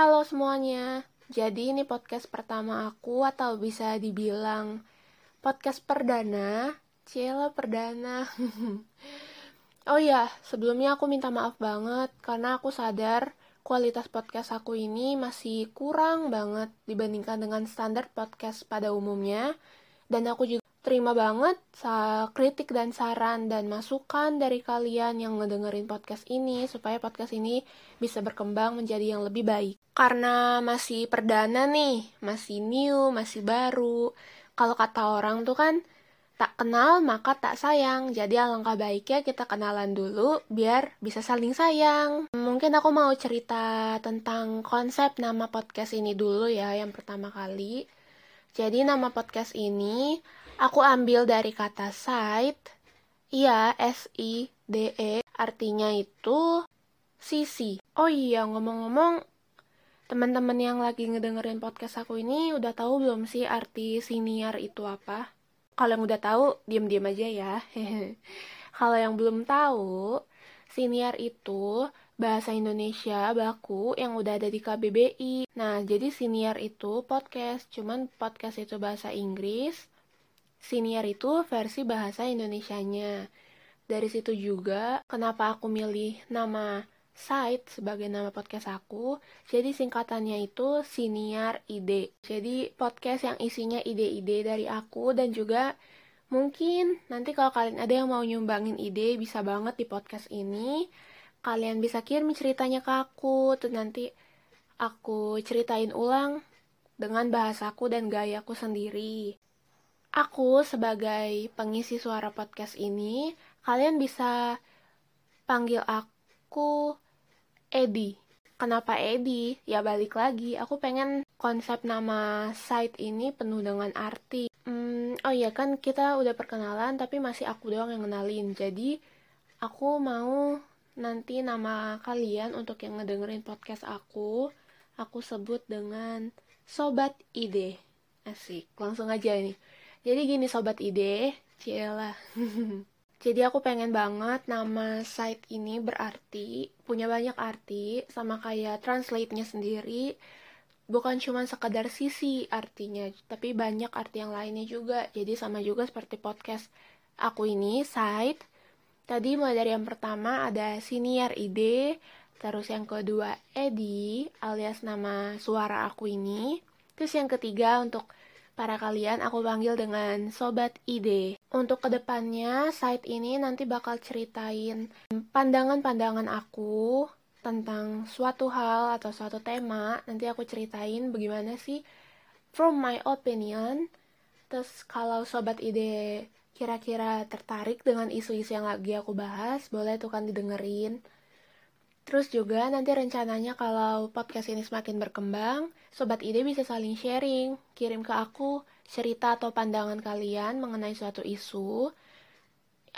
Halo semuanya, jadi ini podcast pertama aku atau bisa dibilang podcast perdana, Ciela perdana. oh iya, sebelumnya aku minta maaf banget karena aku sadar kualitas podcast aku ini masih kurang banget dibandingkan dengan standar podcast pada umumnya. Dan aku juga terima banget kritik dan saran dan masukan dari kalian yang ngedengerin podcast ini supaya podcast ini bisa berkembang menjadi yang lebih baik. Karena masih perdana nih, masih new, masih baru. Kalau kata orang tuh kan tak kenal maka tak sayang. Jadi alangkah baiknya kita kenalan dulu biar bisa saling sayang. Mungkin aku mau cerita tentang konsep nama podcast ini dulu ya yang pertama kali. Jadi nama podcast ini Aku ambil dari kata side. Iya, S-I-D-E. Artinya itu sisi. Oh iya, ngomong-ngomong, teman-teman yang lagi ngedengerin podcast aku ini udah tahu belum sih arti siniar itu apa? Kalau yang udah tahu, diem-diem aja ya. Kalau yang belum tahu, siniar itu bahasa Indonesia baku yang udah ada di KBBI. Nah, jadi siniar itu podcast, cuman podcast itu bahasa Inggris, Senior itu versi bahasa Indonesianya. Dari situ juga kenapa aku milih nama site sebagai nama podcast aku. Jadi singkatannya itu Siniar Ide. Jadi podcast yang isinya ide-ide dari aku dan juga mungkin nanti kalau kalian ada yang mau nyumbangin ide bisa banget di podcast ini. Kalian bisa kirim ceritanya ke aku, terus nanti aku ceritain ulang dengan bahasaku dan gayaku sendiri. Aku sebagai pengisi suara podcast ini, kalian bisa panggil aku Edi. Kenapa Edi? Ya balik lagi, aku pengen konsep nama site ini penuh dengan arti. Hmm, oh iya kan kita udah perkenalan tapi masih aku doang yang kenalin. Jadi aku mau nanti nama kalian untuk yang ngedengerin podcast aku, aku sebut dengan Sobat Ide. Asik, langsung aja ini. Jadi gini sobat ide, Ciela. Jadi aku pengen banget nama site ini berarti, punya banyak arti, sama kayak translate-nya sendiri. Bukan cuma sekedar sisi artinya, tapi banyak arti yang lainnya juga. Jadi sama juga seperti podcast aku ini, site. Tadi mulai dari yang pertama ada siniar ide, terus yang kedua Edi, alias nama suara aku ini. Terus yang ketiga untuk para kalian aku panggil dengan Sobat Ide. Untuk ke depannya, site ini nanti bakal ceritain pandangan-pandangan aku tentang suatu hal atau suatu tema. Nanti aku ceritain bagaimana sih from my opinion. Terus kalau Sobat Ide kira-kira tertarik dengan isu-isu yang lagi aku bahas, boleh tuh kan didengerin. Terus juga nanti rencananya kalau podcast ini semakin berkembang, Sobat Ide bisa saling sharing, kirim ke aku cerita atau pandangan kalian mengenai suatu isu,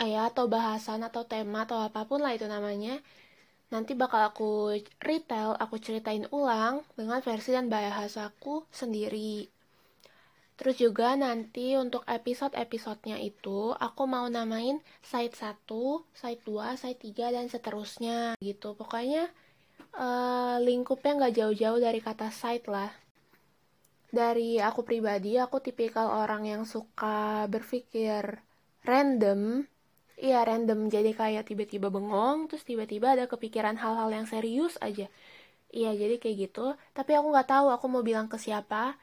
ya atau bahasan atau tema atau apa pun lah itu namanya. Nanti bakal aku retail, aku ceritain ulang dengan versi dan bahasaku sendiri. Terus juga nanti untuk episode-episodenya itu aku mau namain site 1, site 2, site 3 dan seterusnya gitu. Pokoknya uh, lingkupnya nggak jauh-jauh dari kata site lah. Dari aku pribadi, aku tipikal orang yang suka berpikir random. Iya random, jadi kayak tiba-tiba bengong, terus tiba-tiba ada kepikiran hal-hal yang serius aja. Iya, jadi kayak gitu. Tapi aku nggak tahu aku mau bilang ke siapa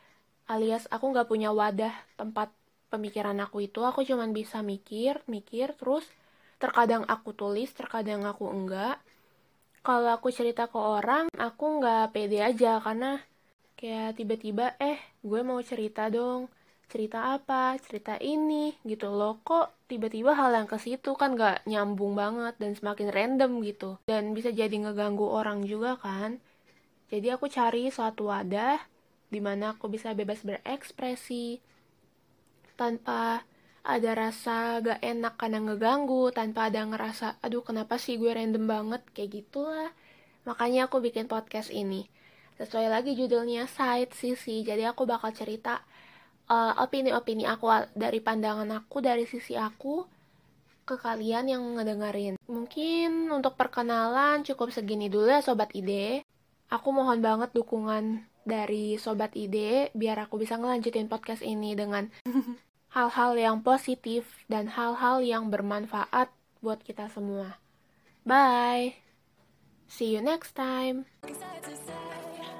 alias aku nggak punya wadah tempat pemikiran aku itu aku cuman bisa mikir mikir terus terkadang aku tulis terkadang aku enggak. Kalau aku cerita ke orang aku nggak pede aja karena kayak tiba-tiba eh gue mau cerita dong cerita apa cerita ini gitu loh. Kok tiba-tiba hal yang ke situ kan nggak nyambung banget dan semakin random gitu. Dan bisa jadi ngeganggu orang juga kan. Jadi aku cari suatu wadah di mana aku bisa bebas berekspresi tanpa ada rasa gak enak karena ngeganggu tanpa ada ngerasa aduh kenapa sih gue random banget? Kayak gitulah. Makanya aku bikin podcast ini. Sesuai lagi judulnya side sisi jadi aku bakal cerita uh, opini-opini aku dari pandangan aku dari sisi aku ke kalian yang ngedengerin. Mungkin untuk perkenalan cukup segini dulu ya sobat ide. Aku mohon banget dukungan dari Sobat Ide biar aku bisa ngelanjutin podcast ini dengan hal-hal yang positif dan hal-hal yang bermanfaat buat kita semua. Bye! See you next time!